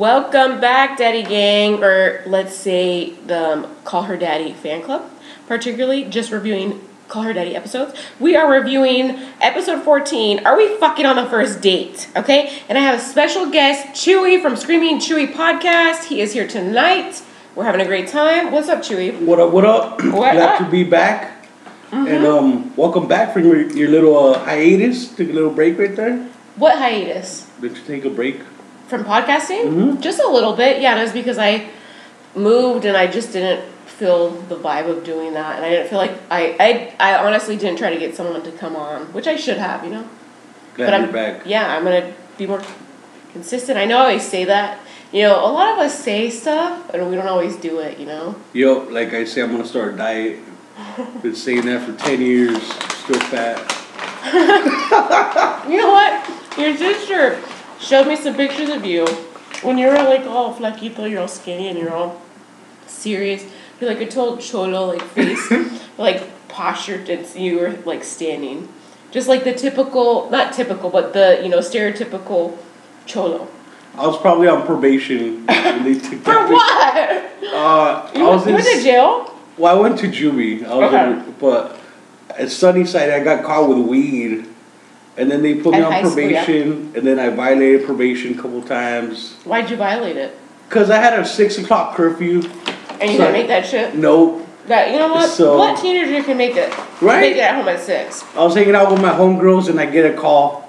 Welcome back, Daddy Gang, or let's say the um, Call Her Daddy fan club, particularly just reviewing Call Her Daddy episodes. We are reviewing episode 14, Are We Fucking on the First Date? Okay, and I have a special guest, Chewy from Screaming Chewy Podcast. He is here tonight. We're having a great time. What's up, Chewy? What up? What up? What Glad up? Mm-hmm. to be back, and um, welcome back from your, your little uh, hiatus. Took a little break right there. What hiatus? Did you take a break? From podcasting? Mhm. Just a little bit, yeah. And it was because I moved and I just didn't feel the vibe of doing that, and I didn't feel like I I, I honestly didn't try to get someone to come on, which I should have, you know. Glad but I'm back. yeah, I'm gonna be more consistent. I know I always say that. You know, a lot of us say stuff and we don't always do it. You know. Yo, like I say, I'm gonna start a diet. Been saying that for ten years. Still fat. You know what? Your sister showed me some pictures of you when you were like all flaquito, you're all skinny, and you're all serious. You're like a total cholo like face, like postured, and you were like standing, just like the typical, not typical, but the you know stereotypical cholo. I was probably on probation when they took For what? Uh, You, I was went in, to jail? Well, I went to juvie. I was Okay. in, but at Sunnyside, I got caught with weed, and then they put me At on high school, yeah. probation, and then I violated probation a couple times. Why'd you violate it? Cause I had a six o'clock curfew. And you So- didn't make that shit? Nope. That you know what? So- what teenager can make it? Right? Make it at home at six. I was hanging out with my homegirls, and I get a call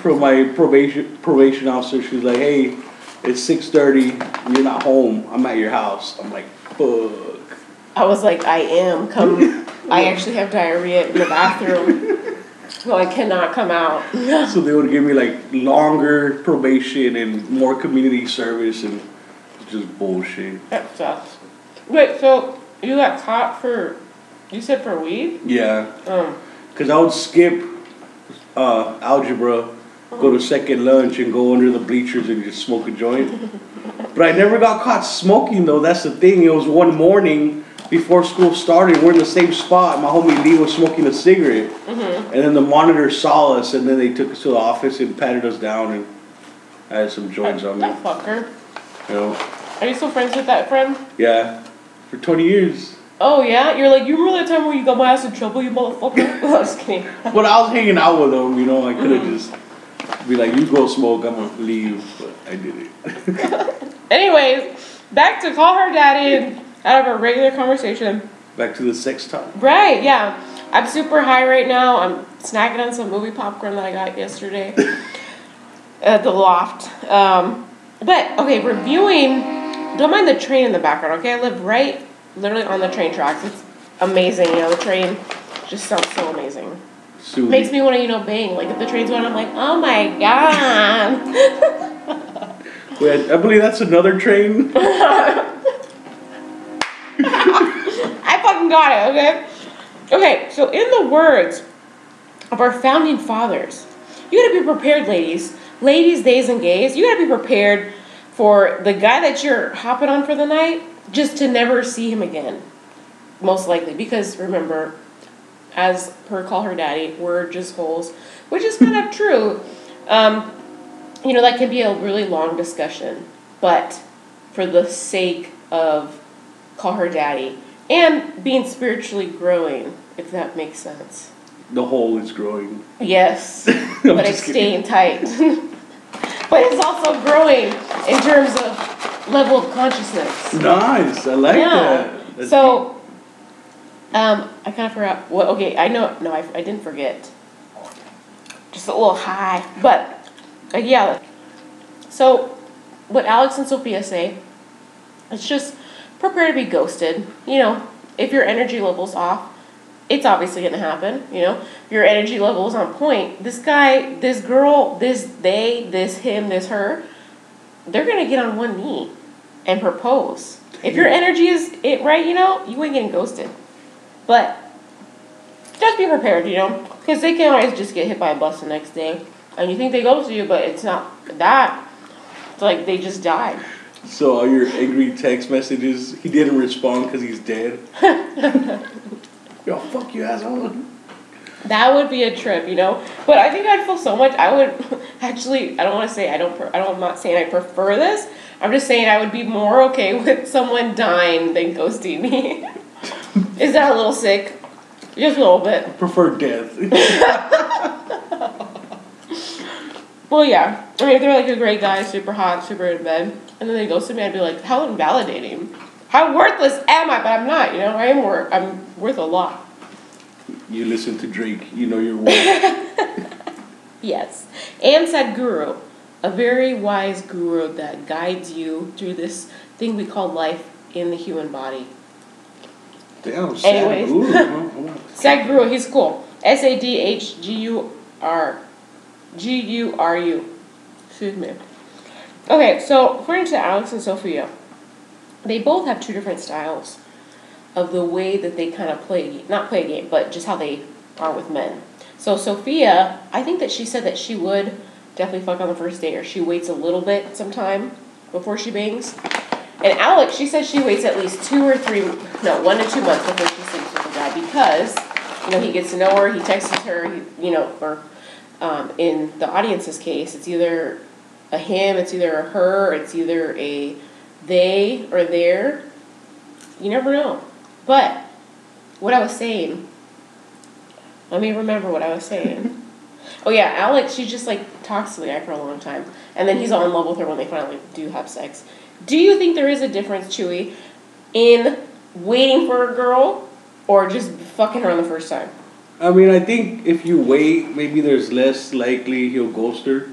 from my probation probation officer. She's like, "Hey, it's six thirty. You're not home. I'm at your house." I'm like, "Fuck." I was like, I am. Come. I actually have diarrhea in the bathroom. So I cannot come out. So they would give me like longer probation and more community service, and just bullshit. That sucks. Wait, so you got caught for, you said for weed? Yeah. Um, Because I would skip uh, algebra, go to second lunch, and go under the bleachers and just smoke a joint. but I never got caught smoking, though. That's the thing. It was one morning before school started. We're in the same spot. My homie Lee was smoking a cigarette. Mm-hmm. And then the monitor saw us, and then they took us to the office and patted us down, and I had some joints on me. that fucker. You know? Are you still friends with that friend? Yeah. For 20 years. Oh yeah? You're like, you remember that time where you got my ass in trouble, you motherfucker? I was kidding. But I was hanging out with them, you know. I could have mm-hmm. just be like, you go smoke, I'm to leave. But I did it. Anyways, back to call her daddy out of a regular conversation. Back to the sex talk. Right, yeah. I'm super high right now. I'm snacking on some movie popcorn that I got yesterday at the loft. Um, but, okay, reviewing, don't mind the train in the background, okay? I live right, literally on the train tracks. It's amazing, you know, the train just sounds so amazing. Sue. Makes me want to, you know, bang. Like, if the train's going, I'm like, oh my god. Wait, I believe that's another train. I fucking got it, okay? Okay, so in the words of our founding fathers, you gotta be prepared, ladies. Ladies, days, and gays, you gotta be prepared for the guy that you're hopping on for the night just to never see him again. Most likely, because remember, as per call her daddy, we're just holes, which is kind of true. Um, you know, that can be a really long discussion, but for the sake of call her daddy and being spiritually growing, if that makes sense. The hole is growing. Yes, but it's kidding. staying tight. but it's also growing in terms of level of consciousness. Nice. I like yeah. that. That's So, um, I kind of forgot. What? Okay, I know. No, I, I didn't forget. Just a little high, but uh, yeah. So, what Alex and Sophia say, it's just prepare to be ghosted. You know, if your energy level's off, it's obviously gonna happen. You know, if your energy level is on point. This guy, this girl, this they, this him, this her, they're gonna get on one knee and propose. If your energy is it right, you know, you ain't getting ghosted. But just be prepared, you know, because they can always just get hit by a bus the next day, and you think they ghost you, but it's not that. It's like they just died. So all your angry text messages, he didn't respond because he's dead. Yo, fuck you, asshole. That would be a trip, you know. But I think I'd feel so much. I would actually. I don't want to say I don't. Pre- I don't. I'm not saying I prefer this. I'm just saying I would be more okay with someone dying than ghosting me. Is that a little sick? Just a little bit. I prefer death. Well, yeah. I mean, if they're like a great guy, super hot, super in bed, and then they ghosted me, I'd be like, how invalidating. How worthless am I? But I'm not. You know, I am worth. I'm worth a lot. you listen to Drake, you know your worth. Yes. And Sadhguru, a very wise guru that guides you through this thing we call life in the human body. Damn, sad. Anyways. Ooh, huh? Sadhguru, he's cool. S A D H G U R. G U R U. Excuse me. Okay, so according to Alex and Sophia, they both have two different styles of the way that they kind of play, not play a game, but just how they are with men. So Sophia, I think that she said that she would definitely fuck on the first date, or she waits a little bit sometime before she bangs. And Alex, she says she waits at least two or three, no, one to two months before she sleeps with a guy because, you know, he gets to know her, he texts her, he, you know, or um, in the audience's case, it's either a him, it's either a her, it's either a they or their. You never know. But what I was saying, let me remember what I was saying. oh yeah, Alex, she just like talks to the guy for a long time, and then he's all in love with her when they finally do have sex. Do you think there is a difference, Chewy, in waiting for a girl or just fucking her on the first time? I mean, I think if you wait, maybe there's less likely he'll ghost her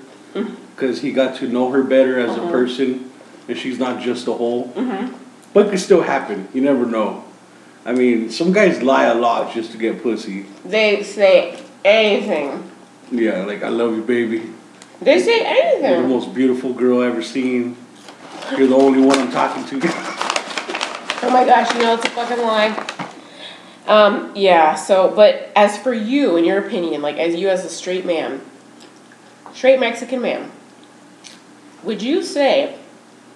because he got to know her better as Uh-huh. a person, and she's not just a hole. Mm-hmm. But it could still happen. You never know. I mean, some guys lie a lot just to get pussy. They say anything. Yeah, like I love you, baby. They say anything. You're the most beautiful girl I've ever seen. You're the only one I'm talking to. Oh my gosh, you know it's a fucking lie. Um, yeah, so but as for you, in your opinion, like as you as a straight man, straight Mexican man, would you say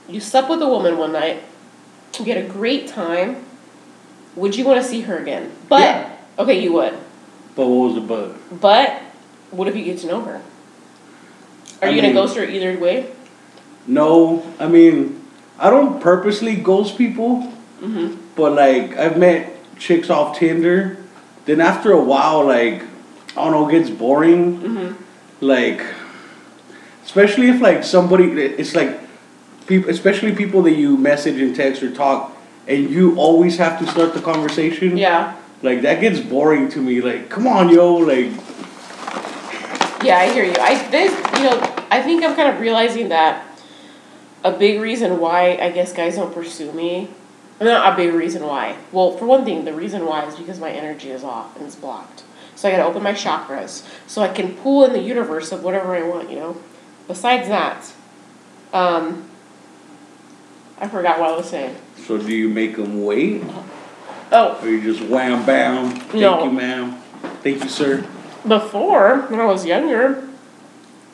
you slept with a woman one night, you had a great time, would you want to see her again? But Yeah. okay, you would. but what was the but? But what if you get to know her? Are I you gonna ghost her either way? No, I mean, I don't purposely ghost people, Mm-hmm. but like I've met chicks off Tinder. Then after a while, like I don't know, it gets boring. Mm-hmm. Like, especially if like somebody, it's like people, especially people that you message and text or talk, and you always have to start the conversation. Yeah. Like that gets boring to me. Like, come on, yo. Like, Yeah, I hear you. I this you know I think I'm kind of realizing that a big reason why I guess guys don't pursue me. Not a big reason why. Well, for one thing, the reason why is because my energy is off and it's blocked. So I gotta open my chakras so I can pull in the universe of whatever I want. You know. Besides that, um, I forgot what I was saying. so do you make them wait, Oh, or you just wham bam? Thank No. you, ma'am. Thank you, sir. before when I was younger,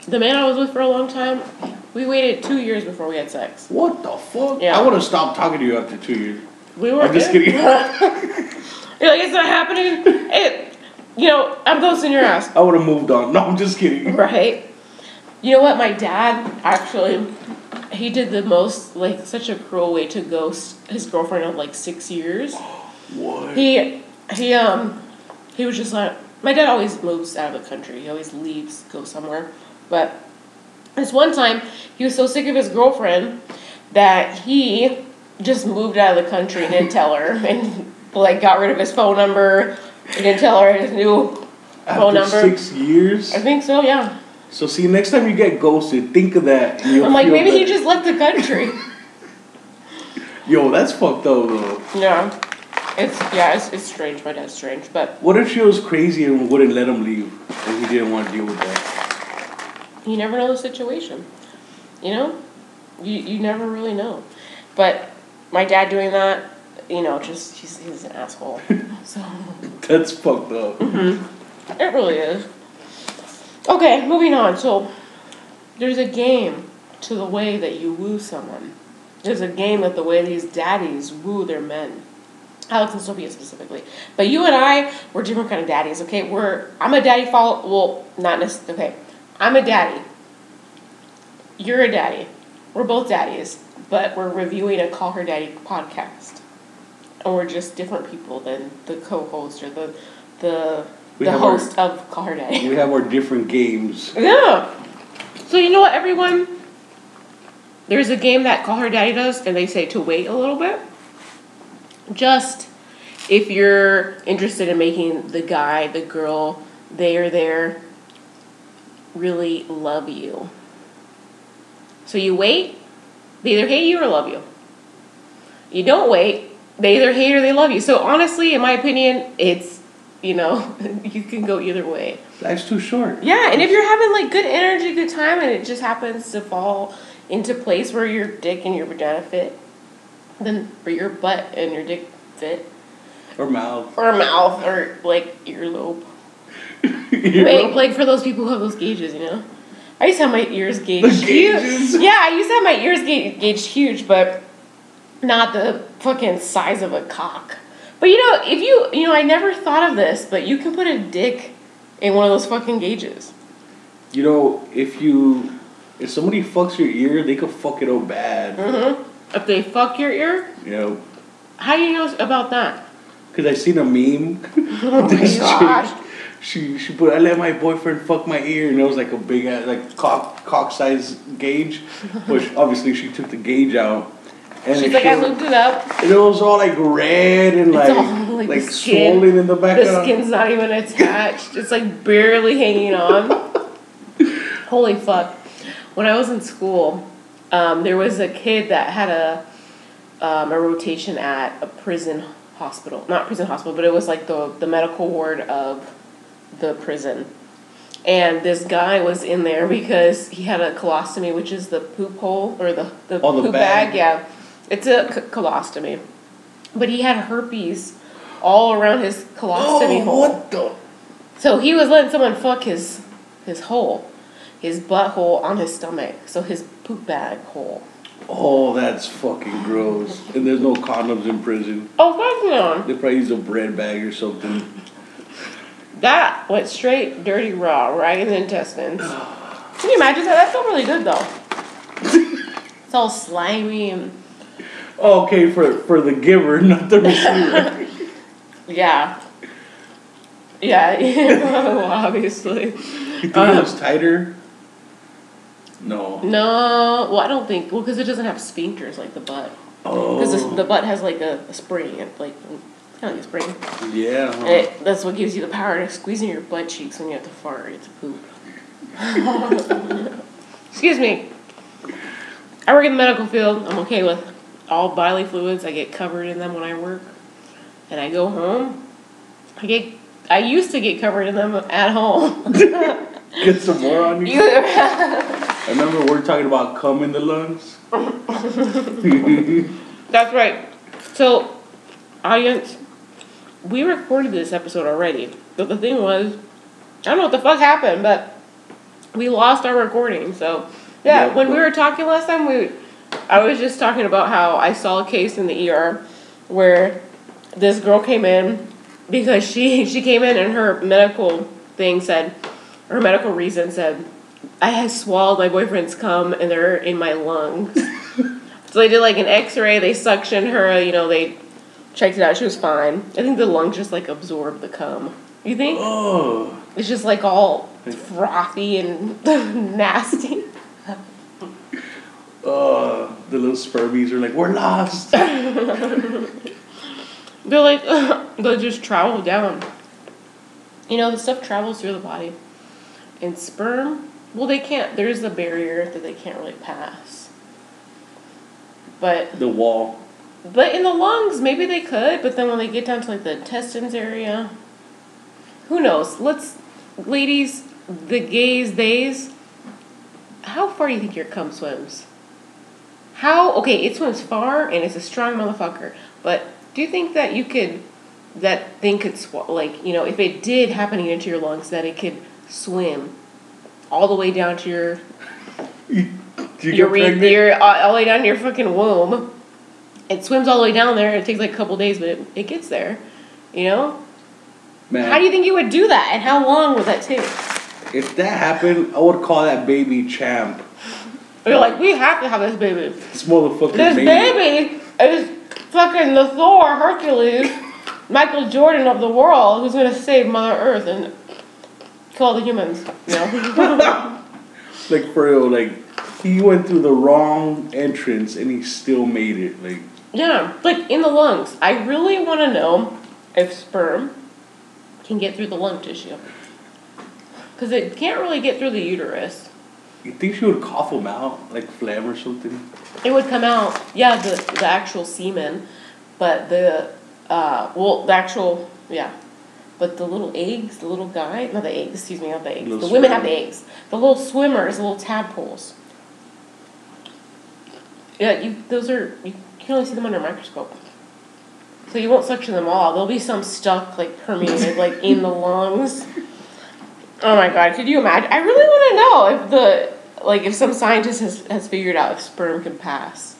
the man I was with for a long time, we waited two years before we had sex. What the fuck? Yeah. I would have stopped talking to you after two years. We were. I'm just kidding. You're like, it's not happening. It, you know, I'm ghosting your ass. I would have moved on. No, I'm just kidding. Right. You know what? My dad actually, he did the most like such a cruel way to ghost his girlfriend of like six years. What? He he um he was just like my dad always moves out of the country. He always leaves, goes somewhere. But this one time he was so sick of his girlfriend that he just moved out of the country and didn't tell her and like got rid of his phone number. He didn't tell her his new phone After number. six years. I think so, yeah. So see, next time you get ghosted, think of that. I'm like, maybe he just left the country. Yo, that's fucked up though. yeah. It's yeah, it's, it's strange. My dad's strange, but What if she was crazy and wouldn't let him leave, and he didn't want to deal with that? You never know the situation. You know, you you never really know. But my dad doing that, you know, just he's he's an asshole. so That's fucked up. Mm-hmm. it really is. Okay, moving on. So there's a game to the way that you woo someone. There's a game with the way these daddies woo their men. Alex and Sophia specifically. But you and I, we're different kind of daddies, okay? We're I'm a daddy follow well, not necessarily okay. I'm a daddy. You're a daddy. we're both daddies, but we're reviewing a Call Her Daddy podcast. And we're just different people than the co-host or the the We the have our- host of Call Her Daddy. We have our different games. Yeah. So you know what, everyone? There's a game that Call Her Daddy does, and they say to wait a little bit. Just if you're interested in making the guy, the girl, they or there really love you. So you wait, they either hate you or love you. You don't wait, they either hate or they love you. So honestly, in my opinion, it's, you know, you can go either way. Life's too short. Yeah, and if you're having like good energy, good time, and it just happens to fall into place where your dick and your vagina fit, then or your butt and your dick fit, Or mouth. or mouth, or like earlobe. Wait, like for those people who have those gauges, you know. I used to have my ears gauged. huge. Yeah, I used to have my ears ga- gauged huge, but not the fucking size of a cock. But you know, if you you know, I never thought of this, but you can put a dick in one of those fucking gauges. You know, if you if somebody fucks your ear, they could fuck it up bad. Mm-hmm. If they fuck your ear, You know, how do you know about that? because I seen a meme. Oh my gosh. She she put I let my boyfriend fuck my ear and it was like a big ass like cock cock size gauge, which obviously she took the gauge out. And She's like, I looked it up. And it was all like red and like like, like, skin- swollen in the back. The skin's not even attached. It's like barely hanging on. Holy fuck. When I was in school, um, there was a kid that had a um, a rotation at a prison hospital. Not prison hospital, but it was like the the medical ward of the prison. And this guy was in there because he had a colostomy, which is the poop hole or the, the Oh, the poop bag. bag. Yeah, it's a c- colostomy. But he had herpes all around his colostomy Oh, hole. what the? So he was letting someone fuck his his hole, his butthole on his stomach. So his poop bag hole. Oh, that's fucking gross. And there's no condoms in prison. Oh fuck no! They probably use a bread bag or something. That went straight dirty raw right in the intestines. Can you imagine that? That felt really good though. it's all slimy and okay, for for the giver, not the receiver. yeah. Yeah, well, obviously. you think Uh, it was tighter? No. No, well, I don't think. Well, because it doesn't have sphincters like the butt. Oh. Because the butt has like a, a spring, it, like kind of like spring. yeah. huh. It, that's what gives you the power to squeeze in your butt cheeks when you have to fart. It's poop. Excuse me. I work in the medical field. I'm okay with all bodily fluids. I get covered in them when I work, and I go home. I get. I used to get covered in them at home. Get some more on you. I remember we're talking about cum in the lungs. That's right. So, audience, we recorded this episode already. But the thing was, I don't know what the fuck happened, but we lost our recording. So, yeah, Yeah, when we were talking last time, we, I was just talking about how I saw a case in the ER where this girl came in because she she came in and her medical thing said, her medical reason said, I had swallowed my boyfriend's cum and they're in my lungs. So they did like an X-ray. They suctioned her. You know, they checked it out. She was fine. I think the lungs just like absorb the cum. You think Oh. it's just like all frothy and nasty? Uh, the little spermies are like, we're lost. They're like they'll just travel down. You know, the stuff travels through the body. And sperm, well, they can't. There's a barrier that they can't really pass. But the wall. But in the lungs, maybe they could, but then when they get down to like the intestines area, who knows? Let's, ladies, the gays, theys, how far do you think your cum swims? How, okay, it swims far and it's a strong motherfucker, but do you think that you could, that thing could, sw- like, you know, if it did happening into your lungs, that it could swim all the way down to your you your, re- your all the way down to your fucking womb. It swims all the way down there. It takes like a couple days, but it, it gets there. You know? Man, How do you think you would do that? And how long would that take? if that happened, I would call that baby champ. They're like, we have to have this baby. This motherfucker This it. baby is fucking the Thor, Hercules, Michael Jordan of the world, who's gonna save Mother Earth and kill all the humans. You know? Like for real, like he went through the wrong entrance and he still made it. Like yeah, like in the lungs. I really want to know if sperm can get through the lung tissue. Because it can't really get through the uterus. you think she would cough them out, like phlegm or something? It would come out, yeah, the, the actual semen, but the, uh, well, the actual, yeah. But the little eggs, the little guy, not the eggs, excuse me, not the eggs. Little the women have the eggs. The little swimmers, the little tadpoles. Yeah, you, those are, you can only see them under a microscope. So you won't suction them all. There'll be some stuck, like permeated, like in the lungs. Oh my god, could you imagine? I really want to know if the, like, if some scientist has, has figured out if sperm can pass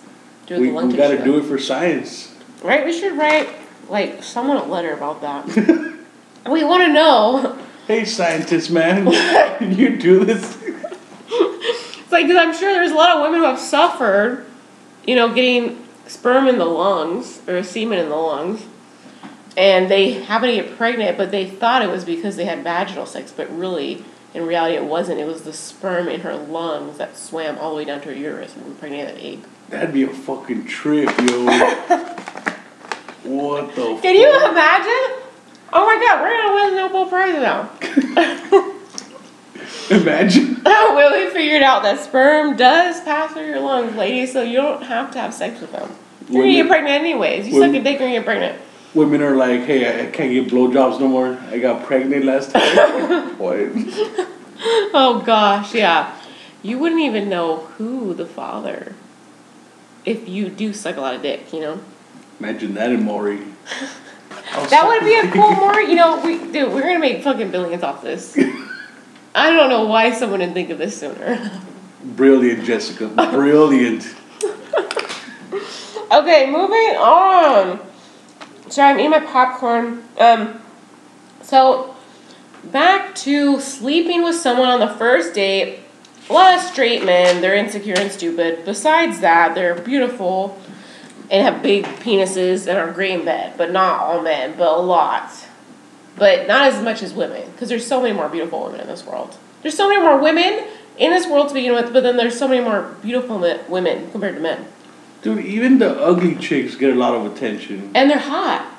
through We, the lung we gotta do it for science. Right? We should write, like, someone a letter about that. we want to know. Hey, scientist man, can you do this? It's like, because I'm sure there's a lot of women who have suffered, you know, getting sperm in the lungs or semen in the lungs, and they happen to get pregnant, but they thought it was because they had vaginal sex, but really, in reality, it wasn't. It was the sperm in her lungs that swam all the way down to her uterus and impregnated that egg. That'd be a fucking trip, yo. what the? Can you imagine? Oh my god, we're gonna win the Nobel Prize now. Imagine. well, we figured out that sperm does pass through your lungs, ladies, so you don't have to have sex with them. You're gonna get pregnant anyways. You Women- suck a dick and you get pregnant. women are like, hey, I, I can't get blowjobs no more. I got pregnant last time. what? Oh gosh, yeah. You wouldn't even know who the father if you do suck a lot of dick, you know? Imagine that in Maury. That would be a cool more, you know, we dude, we're gonna make fucking billions off this. I don't know why someone didn't think of this sooner. Brilliant, Jessica. Brilliant. Okay, moving on. Sorry, I'm eating my popcorn. Um, so back to sleeping with someone on the first date. A lot of straight men, they're insecure and stupid. Besides that, they're beautiful and have big penises and are great in bed. But not all men, but a lot. But not as much as women, because there's so many more beautiful women in this world. There's so many more women in this world to begin with, but then there's so many more beautiful me- women compared to men. Dude, even the ugly chicks get a lot of attention. And they're hot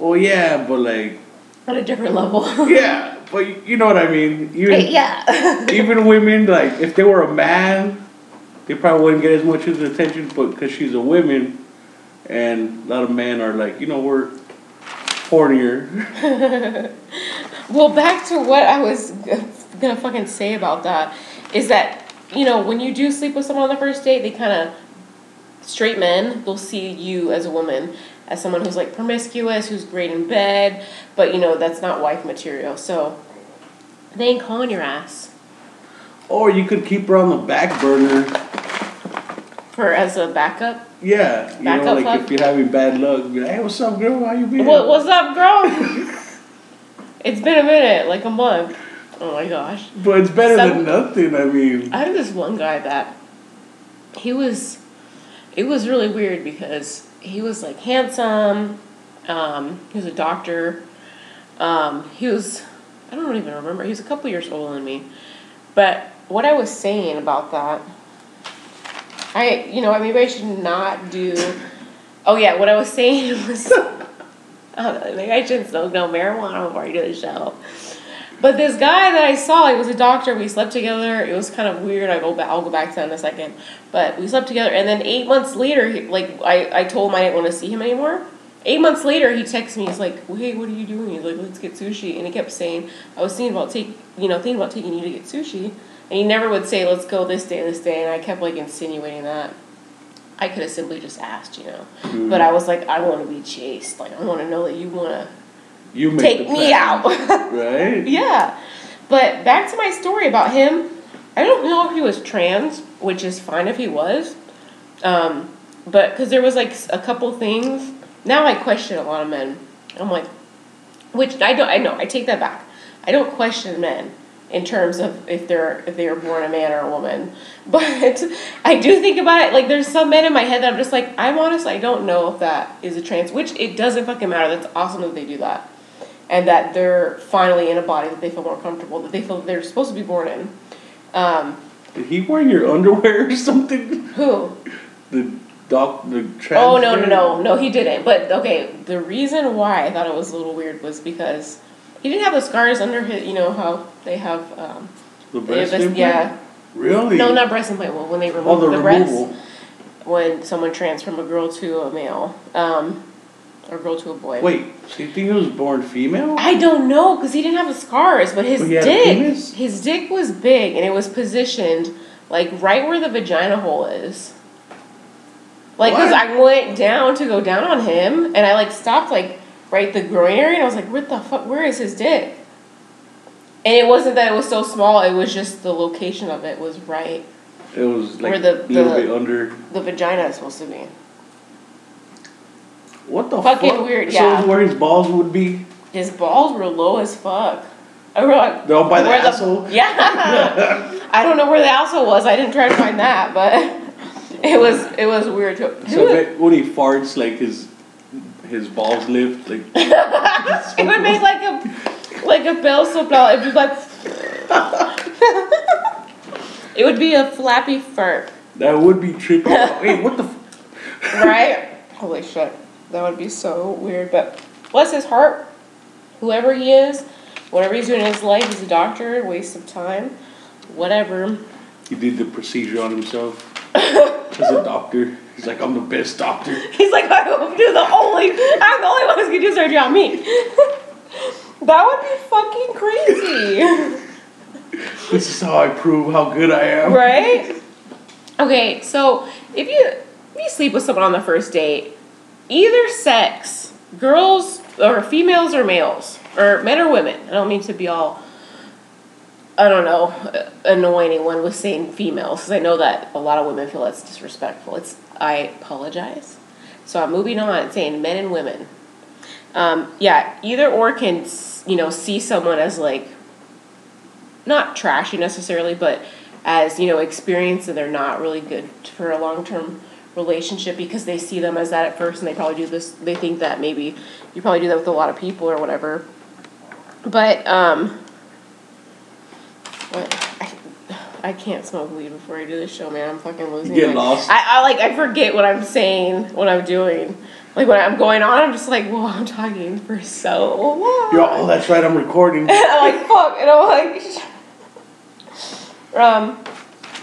Oh yeah, but like, on a different level. yeah, but you- you know what I mean. Even yeah. even women, like, if they were a man, they probably wouldn't get as much as attention. But because she's a woman, and a lot of men are like, you know, we're hornier. well, back to what I was gonna fucking say about that is that you know when you do sleep with someone on the first date, they kind of straight men they'll see you as a woman as someone who's like promiscuous, who's great in bed, but you know that's not wife material. So they ain't calling your ass Or you could keep her on the back burner. For as a backup. Yeah, you know, Backup like fuck? if you're having bad luck, be like, hey, what's up, girl? How you been? What, what's up, girl? it's been a minute, like a month. Oh my gosh. But it's better Some- than nothing. I mean, I had this one guy that he was it was really weird because he was like handsome, um, he was a doctor, um, he was I don't even remember, he was a couple years older than me. But what I was saying about that I you know, maybe I should not do oh yeah, what I was saying was I know, maybe I shouldn't smoke no marijuana before I do the show. But this guy that I saw, he was a doctor. We slept together. It was kind of weird. I go back. I'll go back to that in a second. But we slept together, and then eight months later, he, like I, I told him I didn't want to see him anymore. Eight months later, he texts me. He's like, "Hey, what are you doing?" He's like, "Let's get sushi." And he kept saying, "I was thinking about take, you know, thinking about taking you to get sushi." And he never would say, "Let's go this day, this day." And I kept like insinuating that. I could have simply just asked, you know. Mm-hmm. But I was like, I want to be chased. Like I want to know that you want to you take me out. right? Yeah. But back to my story about him. I don't know if he was trans, which is fine if he was. Um, but because there was like a couple things. Now I question a lot of men. I'm like, which I don't. I know. I take that back. I don't question men. In terms of if they're if they were born a man or a woman. But I do think about it like there's some men in my head that I'm just like I'm honest I don't know if that is a trans which it doesn't fucking matter. That's awesome that they do that. And that they're finally in a body that they feel more comfortable, that they feel they're supposed to be born in. Um, Did he wear your underwear or something? who? The doc, the trans. Oh no no no no he didn't. But okay, the reason why I thought it was a little weird was because he didn't have the scars under his. You know how they have. Um, The they breast have this- implant? yeah. Really? No, not breast implant. Well, when they remove Oh, the the, breast, when someone trans from a girl to a male, um, or girl to a boy. Wait, so you think he was born female? I don't know because he didn't have the scars, but his But he had a dick, his dick was big and it was positioned like right where the vagina hole is. Like, cause I went down to go down on him, and I like stopped like right the groin area, and I was like, "What the fuck? Where is his dick?" And it wasn't that it was so small; it was just the location of it was right. It was like Where the- a little bit under. The vagina is supposed to be. What the Fucking fuck? weird, So yeah. where his balls would be? His balls were low as fuck. I like, They're by the asshole? Yeah. I don't know where the asshole was. I didn't try to find that, but it was it was weird. To, So that when he farts, like his his balls lift, like it would make like a like a bell soplar. It'd be like it would be a flappy fart, that would be trippy. Wait, what the? F- right? Holy shit, that would be so weird. But bless his heart, whoever he is, whatever he's doing in his life, he's a doctor. Waste of time, whatever. he did the procedure on himself as a doctor. He's like, I'm the best doctor. He's like, I will do the only, I'm the only one who's gonna do surgery on me. that would be fucking crazy. This is how I prove how good I am. right? Okay, so if you if you sleep with someone on the first date, either sex, girls or females or males, or men or women. I don't mean to be all I don't know, uh, annoy anyone with saying females, because I know that a lot of women feel that's disrespectful. It's I apologize. So I'm moving on, saying men and women. Um, yeah, either or can you know see someone as like not trashy necessarily, but as you know, experienced and they're not really good for a long term relationship because they see them as that at first, and they probably do this. They think that maybe you probably do that with a lot of people or whatever. But um, I, I can't smoke weed before I do this show, man. I'm fucking losing. You get my- lost. I, I like I forget what I'm saying, what I'm doing. Like when I'm going on, I'm just like, whoa, I'm talking for so long. You're, oh, that's right, I'm recording. I'm like, fuck, and I'm like, um,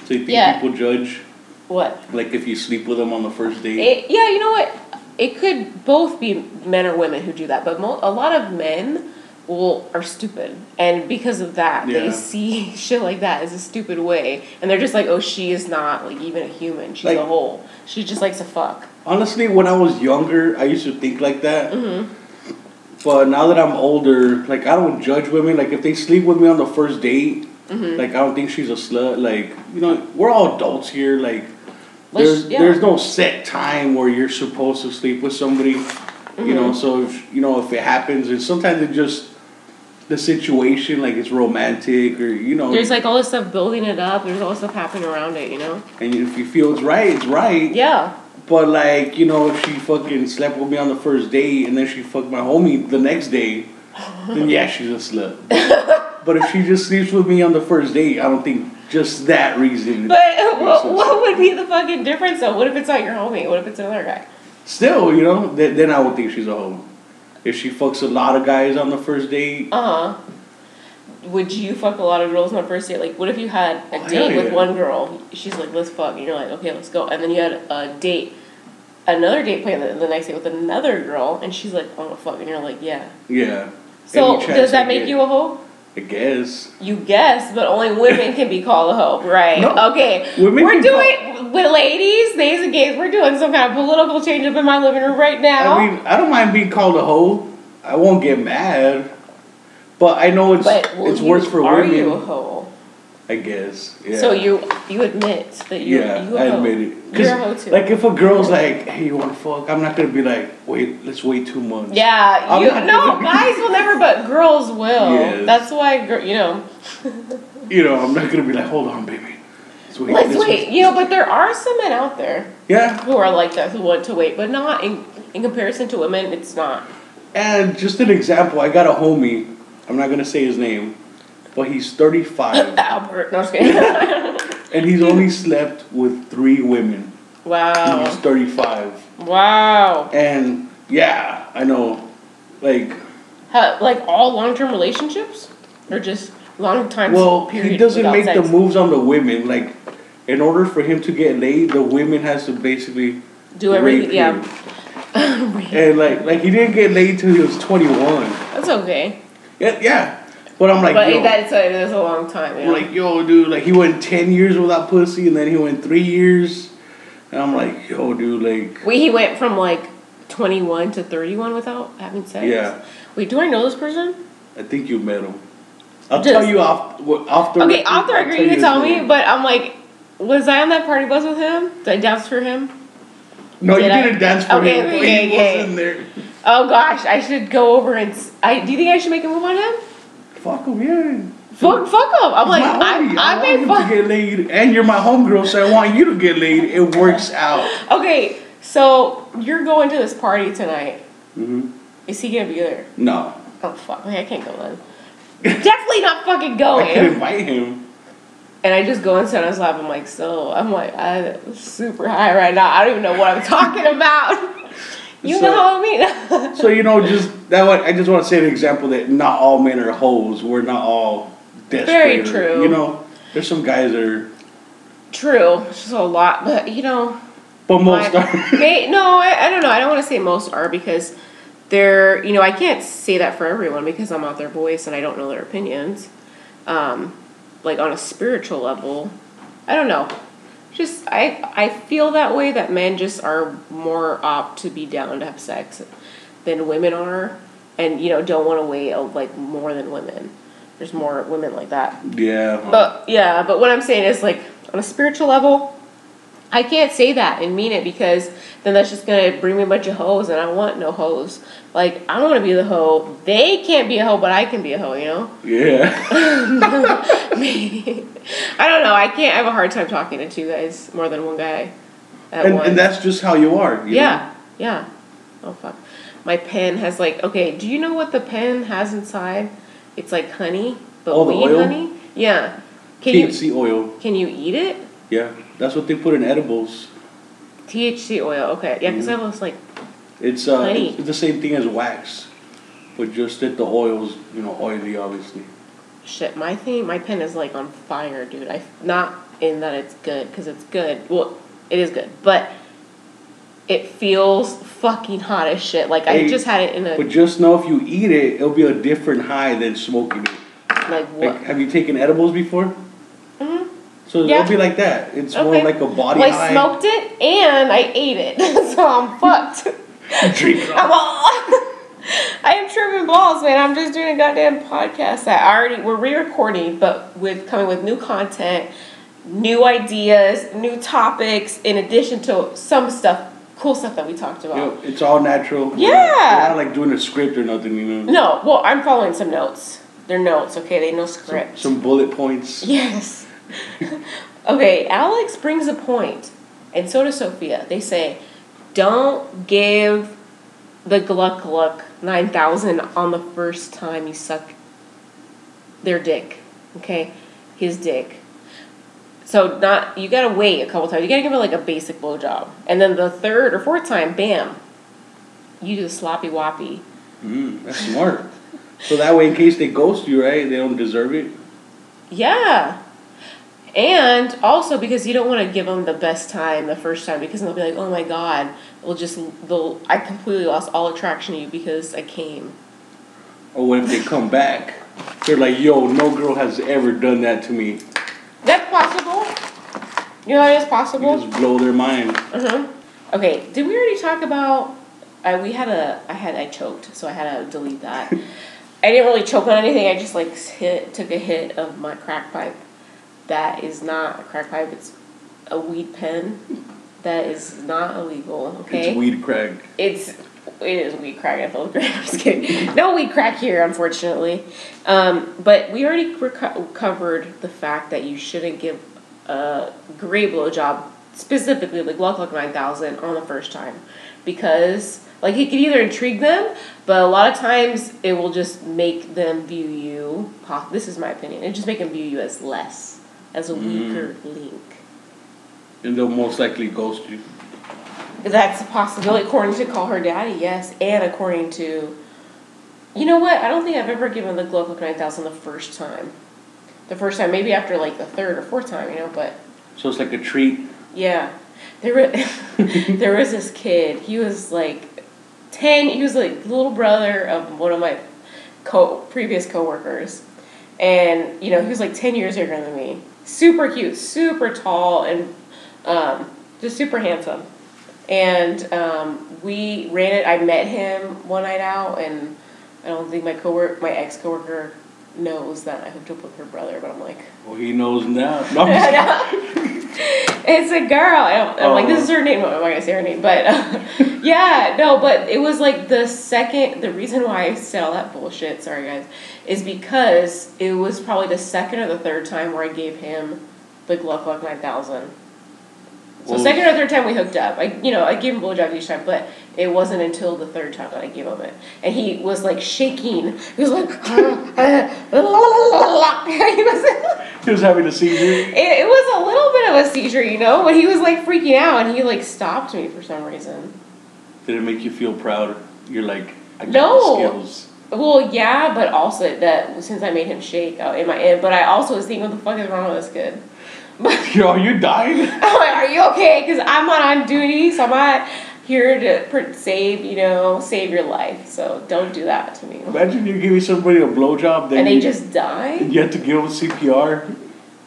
So you think Yeah. people judge, what? like if you sleep with them on the first date? It, yeah, you know what? It could both be men or women who do that, but mo- a lot of men will are stupid, and because of that, Yeah. they see shit like that as a stupid way, and they're just like, oh, she is not like even a human. She's Like- a whole. She just likes to fuck. Honestly, when I was younger, I used to think like that. Mm-hmm. But now that I'm older, like I don't judge women. Like if they sleep with me on the first date, Mm-hmm. like I don't think she's a slut. Like you know, we're all adults here. Like Let's- there's yeah. there's no set time where you're supposed to sleep with somebody. You Mm-hmm. know, so if you know if it happens, and sometimes it just the situation, like it's romantic or you know, There's like all this stuff building it up. There's all this stuff happening around it. You know? and if you feel it's right, it's right. Yeah. But like, you know, if she fucking slept with me on the first date and then she fucked my homie the next day, then yeah, she's a slut. but if she just sleeps with me on the first date, I don't think just that reason. But what, what would be the fucking difference though? What if it's not your homie? What if it's another guy? Still, you know, th- then I would think she's a hoe. If she fucks a lot of guys on the first date, Uh huh. Would you fuck a lot of girls on the first date? Like, what if you had a Oh, date with yeah. one girl? She's like, let's fuck. And you're like, okay, let's go. And then you had a date, another date planned the, the next day with another girl, and she's like, I want to fuck. And you're like, yeah. yeah. So, does that make get. you a hoe? I guess. You guess, but only women can be called a hoe, right? No. Okay. Women we're doing, with ladies, days and gays, we're doing some kind of political change up in my living room right now. I mean, I don't mind being called a hoe. I won't get mad. But I know it's but well, it's you- worse for are women. you a hoe? I guess. Yeah. So you you admit that you Yeah, you a I hoe. admit it. You're a hoe too. Like if a girl's like, "Hey, you wanna fuck?" I'm not gonna be like, "Wait, let's wait two months." yeah, I'm you no guys will never, but girls will. Yes. That's why you know. You know, I'm not gonna be like, "Hold on, baby, let's wait." Let's wait. You know, but there are some men out there Yeah, who are like that who want to wait, but not in in comparison to women. It's not. and just an example, I got a homie. I'm not gonna say his name, but he's 35 Albert. No, I'm just kidding. and he's only slept with three women. Wow. He's 35, Wow. and yeah, I know, like. How, like all long term relationships, or just long time Well, he doesn't make sex? the moves on the women. Like, in order for him to get laid, the women has to basically Do everything. Yeah. And like, like he didn't get laid till he was twenty one. That's okay. Yeah, yeah. But I'm like, but yo, that's a, that's a long time. Yeah. like, yo, dude, like he went ten years without pussy, and then he went three years, and I'm like, yo, dude, like, Wait, he went from like 21 to 31 without having sex? Yeah. Wait, do I know this person? I think you met him. I'll Just- tell you off what- off the. Okay, off the I'll record, you can tell me, name. but I'm like, was I on that party bus with him? Did I dance for him? No, Did you I? didn't dance for Okay, him. but okay, he okay. wasn't there. Oh gosh, I should go over and. I do you think I should make a move on him? Fuck him, yeah. Fuck, fuck him. I'm like, I. I, I, made want fun. him to get laid, and you're my homegirl, so I want you to get laid. It works out. Okay, so you're going to this party tonight. Mm-hmm. Is he gonna be there? No, Oh fuck, okay, I can't go then. Definitely not fucking going. I could invite him. And I just go into his lap. I'm like, so I'm like, I'm super high right now. I don't even know what I'm talking about. You So- know what I mean? So you know, just that. One, I just want to say an example that not all men are hoes. We're not all desperate. Very or- true. You know, there's some guys that are, True, it's just a lot, but you know, but most my- are. may, no, I, I don't know. I don't want to say most are because they're, you know, I can't say that for everyone because I'm not their voice and I don't know their opinions. Um, like on a spiritual level, I don't know. Just I I feel that way that men just are more opt to be down to have sex than women are, and you know don't want to wait like more than women. There's more women like that. yeah. But yeah, but what I'm saying is like on a spiritual level, I can't say that and mean it because then that's just gonna bring me a bunch of hoes and I want no hoes. Like I don't want to be the hoe. They can't be a hoe, but I can be a hoe. You know? yeah. I don't know. I can't. I have a hard time talking to two guys more than one guy at and, once. and that's just how you are. you know? yeah, yeah. Oh fuck. My pen has like okay. Do you know what the pen has inside? It's like honey, but Oh, weed honey. Yeah. Can you THC oil. can you eat it? Yeah, that's what they put in edibles. THC oil. Okay. Yeah, because Mhm. I was like, It's uh, it's, it's the same thing as wax, but just that the oil's you know oily, obviously. shit. My thing, my pen is like on fire, dude. I not in that it's good because it's good. Well, it is good, but it feels fucking hot as shit. Like I just had it in a But just know if you eat it, it'll be a different high than smoking it. like what? Like, have you taken edibles before? Mhm. So Yeah. it'll be like that. It's more like a body Well, high. I smoked it and I ate it, so I'm fucked. Drink I'm all. I am tripping balls, man. I'm just doing a goddamn podcast that I already we're re-recording, but with coming with new content, new ideas, new topics, in addition to some stuff, cool stuff that we talked about. It's all natural. We're Yeah. not- We're not like doing a script or nothing, you know. No, well, I'm following some notes. They're notes, okay? They know Some, script. some bullet points. Yes. okay, Alex brings a point, and so does Sophia. They say, don't give the Gluck Gluck 9000 on the first time you suck their dick, okay? His dick. So not you gotta wait a couple times. You gotta give it like a basic blowjob, and then the third or fourth time, bam, you do the sloppy woppy. Mm, that's smart. so that way, in case they ghost you, right, they don't deserve it. Yeah. And also because you don't want to give them the best time the first time because they'll be like, oh my god, they'll just they'll I completely lost all attraction to you because I came. Or what if they come back? They're like, yo, no girl has ever done that to me. That's possible. You know that is You possible. just blow their mind. Uh-huh. Okay, did we already talk about? I we had a I had I choked, so I had to delete that. I didn't really choke on anything. I just like hit took a hit of my crack pipe that is not a crack pipe. It's a weed pen. That is not illegal. Okay. It's weed crack. It's it is weed crack. I feel great. I'm just kidding. No weed crack here, unfortunately. Um, but we already reco- covered the fact that you shouldn't give a great blowjob, specifically like Luck Luck Nine Thousand, on the first time, because like it can either intrigue them, but a lot of times it will just make them view you. This is my opinion. It just make them view you as less, as a weaker mm-hmm. link. And they'll most likely ghost you. That's a possibility, according to Call Her Daddy, yes, and according to, you know what? I don't think I've ever given the Gluck Gluck Nine Thousand the first time. The first time, maybe after like the third or fourth time, you know. But So it's like a treat. yeah, there was there was this kid. He was like ten. He was like little brother of one of my co previous coworkers, and you know he was like ten years younger than me. Super cute, super tall, and um, just super handsome. And um, we ran it. I met him one night out, and I don't think my coworker, my ex coworker, knows that I hooked up with her brother. But I'm like, Well, he knows now. No, it's a girl. I don't, I'm like, this is her name. I'm not gonna say her name, but uh, yeah, no. But it was like the second. The reason why I said all that bullshit, sorry guys, is because it was probably the second or the third time where I gave him the Gluck Gluck Nine Thousand. So Well- second or third time we hooked up. I you know I gave him blowjobs each time, but it wasn't until the third time that I gave him it, and he was like shaking. He was like, he was. he was having a seizure. It, it was a little bit of a seizure, you know, but he was like freaking out and he like stopped me for some reason. Did it make you feel proud? You're like, I got No. the skills. Well, yeah, but also that since I made him shake oh, out in my end, eh, but I also was thinking, what the fuck is wrong with this kid? But Yo, you died? I'm like, are you okay? Because I'm not on duty, so I'm not here to save, you know, save your life. So don't do that to me. Imagine you're giving somebody a blowjob, then And they you, just die. you have to give them CPR.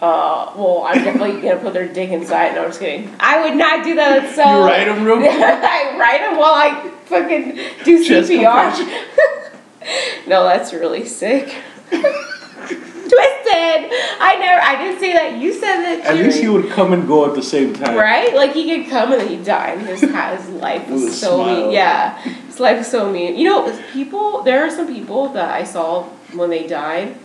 Uh, well, I'm definitely gonna put their dick inside. No, I'm just kidding. I would not do that. So. You write them real quick. I write them while I fucking do Chest CPR. no, that's really sick. Twisted. I never. I didn't say that. You said that. At least he would come and go at the same time. Right? Like he could come and then he'd die, and his his life was so smile. mean. Yeah, his life was so mean. You know, people. There are some people that I saw when they died,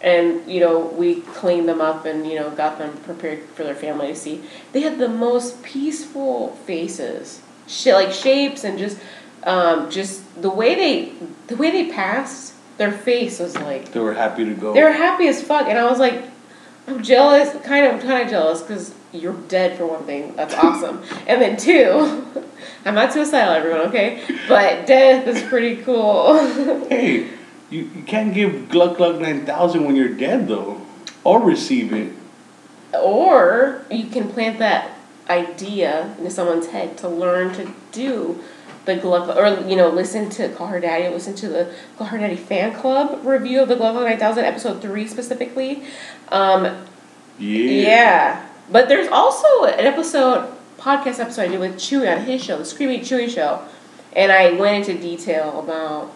and you know we cleaned them up and you know got them prepared for their family to see. They had the most peaceful faces, shit like shapes and just, um, just the way they, the way they passed. Their face was like They were happy to go. they were happy as fuck, and I was like, I'm jealous, kind of, kind of jealous, because you're dead for one thing. That's awesome, and then two, I'm not suicidal, everyone, okay? But death is pretty cool. hey, you, you can't give Gluck Gluck 9000 when you're dead, though. Or receive it. or you can plant that idea into someone's head to learn to do the glove or you know, listen to Call Her Daddy, listen to the Call Her Daddy fan club review of the Gluck 9000, episode three specifically. Um, Yeah. Yeah. But there's also an episode, podcast episode I did with Chewy on his show, the Screaming Chewy show. And I went into detail about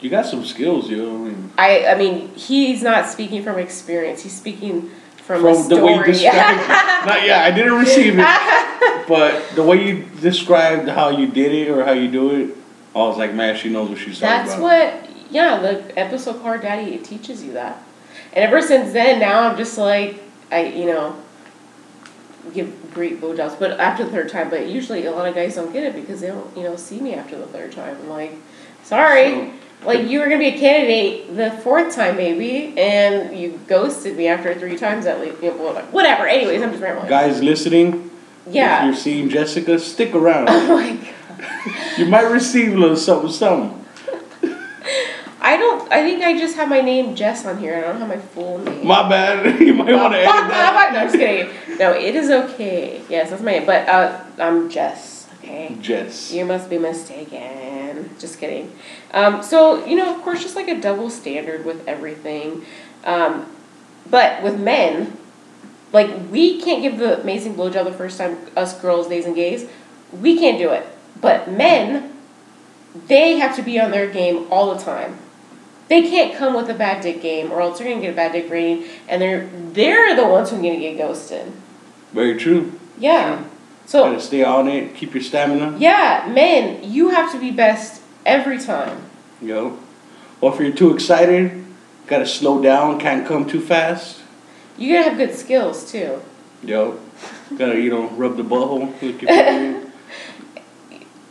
You got some skills, yo. I mean, I I mean, he's not speaking from experience, he's speaking from, from story. the way you described it. Not, yeah, I didn't receive it. But the way you described how you did it or how you do it, I was like, man, she knows what she's talking That's about. what yeah, the episode Call Her Daddy it teaches you that. And ever since then now I'm just like I you know give great blowjobs, but after the third time, but usually a lot of guys don't get it because they don't, you know, see me after the third time. I'm like, sorry. Like you were gonna be a candidate the fourth time maybe, and you ghosted me after three times at least. Whatever. Anyways, I'm just rambling. Guys listening, yeah. if you're seeing Jessica, stick around. Oh my god. you might receive a little something, something. I don't. I think I just have my name Jess on here. I don't have my full name. My bad. you might want to edit that. that. No, I'm just kidding. No, it is okay. Yes, that's my name. But uh, I'm Jess. Okay. Jess. You must be mistaken. Just kidding. Um, so, you know, of course, just like a double standard with everything. Um, but with men, like, we can't give the amazing blowjob the first time, us girls, days and gays. We can't do it. But men, they have to be on their game all the time. They can't come with a bad dick game, or else they're gonna get a bad dick rating, and they're they're the ones who are gonna get ghosted. Very true. Yeah. So Gotta stay on it. Keep your stamina. yeah, men, you have to be best every time. Yo. Or if you're too excited, gotta slow down. Can't come too fast. You gotta have good skills too. Yo. Gotta you know rub the butthole. Your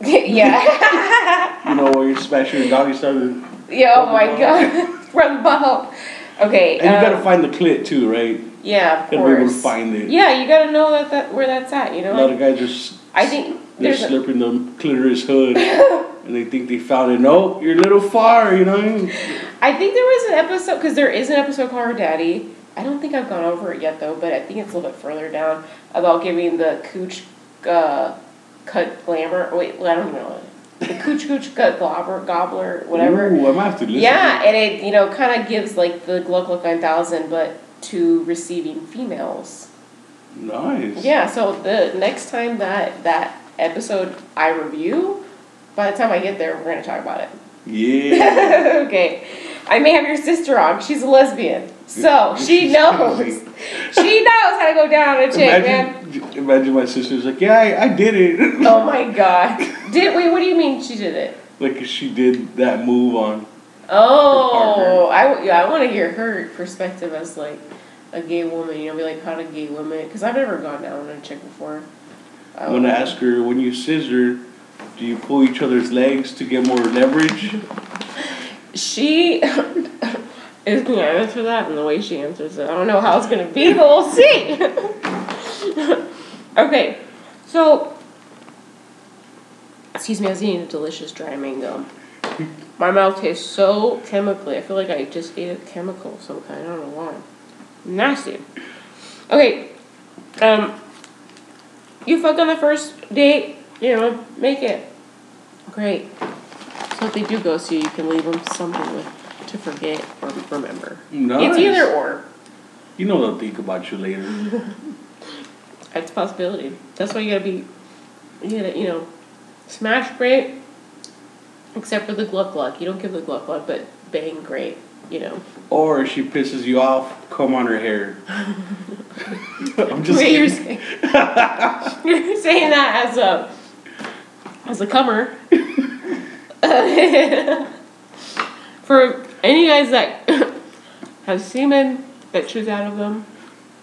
yeah. you know where you're smashing your doggy style. yeah. Oh my god. Run ball. Okay. And you gotta um, find the clit too, right? Yeah, of Gotta be able to find it. Yeah, you gotta know that, that where that's at. You know. A lot of guys just I think they're there's a, slurping the clitoris hood, and they think they found it. No, you're a little far. You know. I think there was an episode because there is an episode called Her Daddy. I don't think I've gone over it yet though, but I think it's a little bit further down about giving the cooch uh, cut glamour. Wait, well, I don't even know. The cooch cooch cut gobbler, gobbler, whatever. Ooh, I might have to listen. yeah, and it you know kind of gives like the Gluck Gluck nine thousand, but to receiving females. Nice. Yeah, so the next time that that episode I review, by the time I get there, we're gonna talk about it. Yeah. okay. I may have your sister on. She's a lesbian. So she knows. she knows how to go down on a chick, man. Imagine, imagine my sister's like, yeah, I, I did it. Oh my god. Did wait, what do you mean she did it? like she did that move on. Oh, I yeah, I want to hear her perspective as like a gay woman. You know, be like how to gay women because I've never gone down on a chick before. I I'm gonna ask her when you scissor, do you pull each other's legs to get more leverage? She is gonna answer that and the way she answers it. I don't know how it's gonna be, but we'll see. okay, so excuse me, I was eating a delicious dry mango. My mouth tastes so chemically. I feel like I just ate a chemical of some kind. I don't know why. Nasty. Okay, um, you fuck on the first date. You know, make it great. So if they do ghost you, you can leave them something with to forget or remember. Nice. It's either or. You know they'll think about you later. It's a possibility. That's why you gotta be, you gotta, you know, smash great, except for the gluck gluck. You don't give the gluck gluck, but bang great, you know. Or if she pisses you off, comb on her hair. I'm just Wait, you're kidding. saying, you're saying that as a, as a comer. For any guys that have semen that shoots out of them,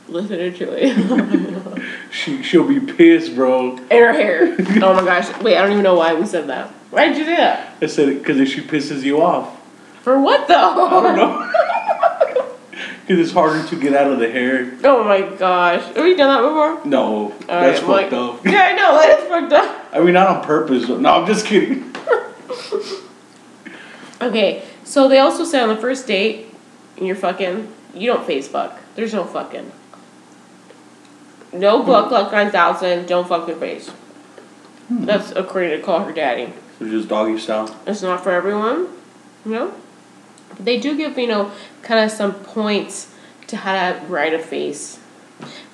listen to Julie. She she'll be pissed, bro. In her hair. Oh my gosh. Wait, I don't even know why we said that. Why did you do that? I said it because if she pisses you off, For what though? I don't know. Because it's harder to get out of the hair. Oh my gosh. Have we done that before? No, Alright, that's I'm fucked like- up. Yeah, I know. That is fucked up. I mean, not on purpose. No, I'm just kidding. Okay, so they also say on the first date, you're fucking, you don't face fuck. There's no fucking. No gluck gluck hmm. 9000, don't fuck your face. Hmm. That's according to Call Her Daddy. So just doggy style. It's not for everyone, know? They do give, you know, kind of some points to how to write a face.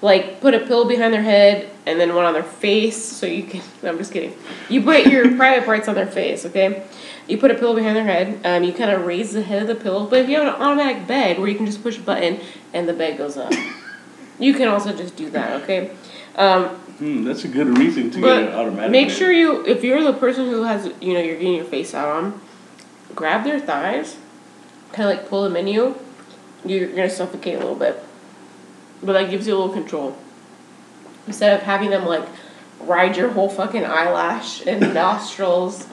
Like, put a pillow behind their head and then one on their face so you can. No, I'm just kidding. You put your private parts on their face, okay? You put a pillow behind their head. Um, you kind of raise the head of the pillow. But if you have an automatic bed where you can just push a button and the bed goes up, you can also just do that, okay? Um, Hmm, that's a good reason to get an but automatic. make bed. sure you, if you're the person who has, you know, you're getting your face out on, grab their thighs, kind of like pull them in you. You're gonna suffocate a little bit, but that gives you a little control. Instead of having them like ride your whole fucking eyelash and nostrils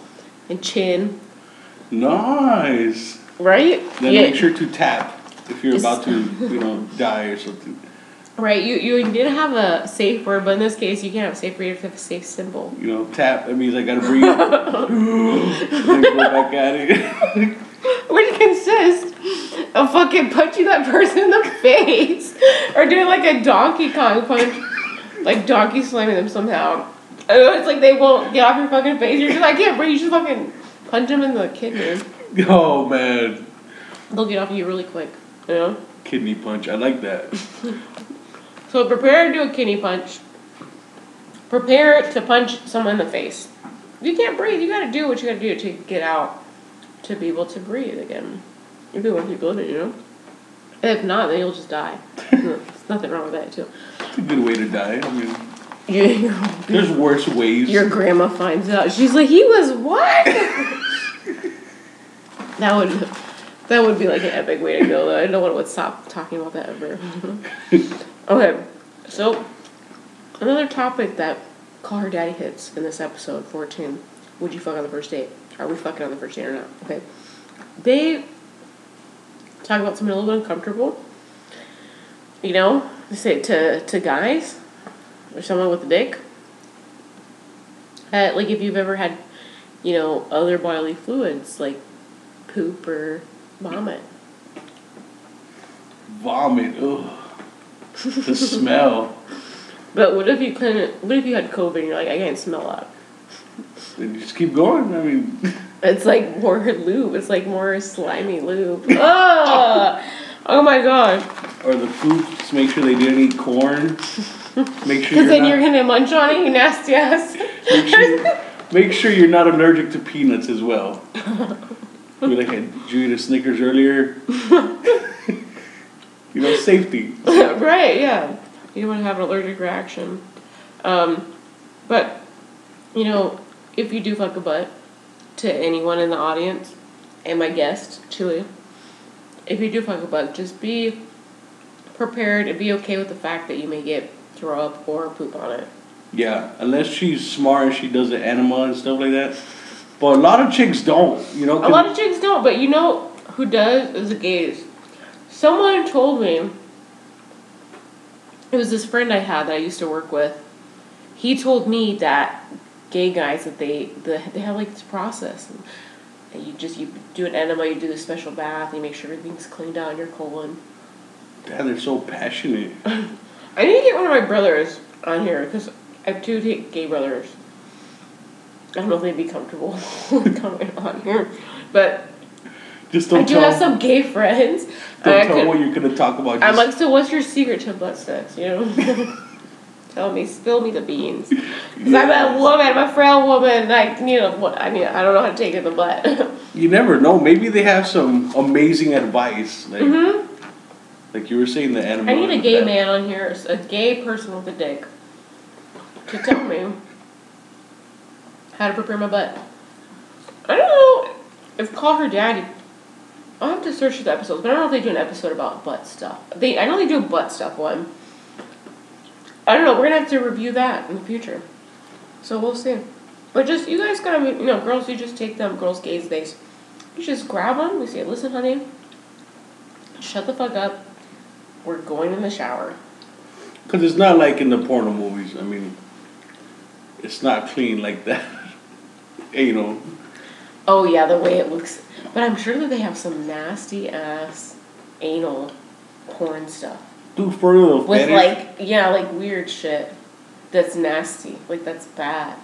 and chin, Nice. right? Then Yeah. make sure to tap if you're It's- about to, you know, die or something. Right, you you did have a safe word, but in this case, you can't have a safe word. You have a safe symbol. You know, tap. That means I gotta breathe. then go back at it. Consists of fucking punching that person in the face or doing like a Donkey Kong punch, like donkey slamming them somehow. It's like they won't get off your fucking face. You're just like, I can't breathe. You just fucking punch them in the kidney. oh man, They'll get off of you really quick. You know. kidney punch. I like that. So prepare to do a kidney punch. Prepare to punch someone in the face. You can't breathe. You gotta do what you gotta do to get out, to be able to breathe again. If you want to keep living, you know. And if not, then you'll just die. There's nothing wrong with that too. It's a good way to die. I mean, You, there's worse ways. your grandma finds out. She's like, he was what? that would that would be like an epic way to go though. I don't want to stop talking about that ever. okay, so another topic that Call Her Daddy hits in this episode 14. Would you fuck on the first date? Are we fucking on the first date or not? Okay. They talk about something a little bit uncomfortable. You know, say to to guys or someone with a dick. Uh, like if you've ever had, you know, other bodily fluids like poop or vomit. Vomit. Ugh. The smell. But what if you couldn't? What if you had COVID and you're like, I can't smell that? You just keep going. I mean, It's like more lube. It's like more slimy lube. oh, oh my god! or the food. Just make sure they didn't eat corn. Make sure Because then not, you're gonna munch on it, you nasty ass. make sure make sure you're not allergic to peanuts as well. Be like, "Hey, did you eat a Snickers earlier? you know, safety. right? Yeah. You don't want to have an allergic reaction. Um, but you know, if you do fuck a butt to anyone in the audience and my guest Chili, if you do fuck a butt, just be prepared and be okay with the fact that you may get throw up or poop on it. Yeah, unless she's smart and she does the enema and stuff like that. But a lot of chicks don't, you know. A lot of chicks don't, but you know who does is the gays. Someone told me it was this friend I had that I used to work with. He told me that gay guys that they the, they have like this process. And, and you just you do an enema, you do the special bath, you make sure everything's cleaned out in your colon. Damn, they're so passionate. I need to get one of my brothers on here because I have two gay brothers. I don't know if they'd be comfortable coming on here, but Just I don't I do tell. have some gay friends. don't tell could- what you're gonna talk about. I'm like, so what's your secret to butt sex? You know, tell me, spill me the beans. 'Cause I'm a woman, I'm a frail woman. Like, you know, what? I mean, I don't know how to take it in the butt. you never know. Maybe they have some amazing advice. Like, hmm like you were saying, the enema. I need a gay man on here, a gay person with a dick, to tell me how to prepare my butt. I don't know if Call Her Daddy. I'll have to search the episodes, but I don't know if they do an episode about butt stuff. They, I know they do a butt stuff one. I don't know. We're gonna have to review that in the future, so we'll see. But just you guys gotta, you know, girls, you just take them girls' gaze days. You just grab them. We say, listen, honey, shut the fuck up. We're going in the shower. Because it's not like in the porno movies. I mean, it's not clean like that. you know, Oh yeah, the way it looks. But I'm sure that they have some nasty ass anal porn stuff for real. with fetish- like yeah, like weird shit. That's nasty. Like that's bad.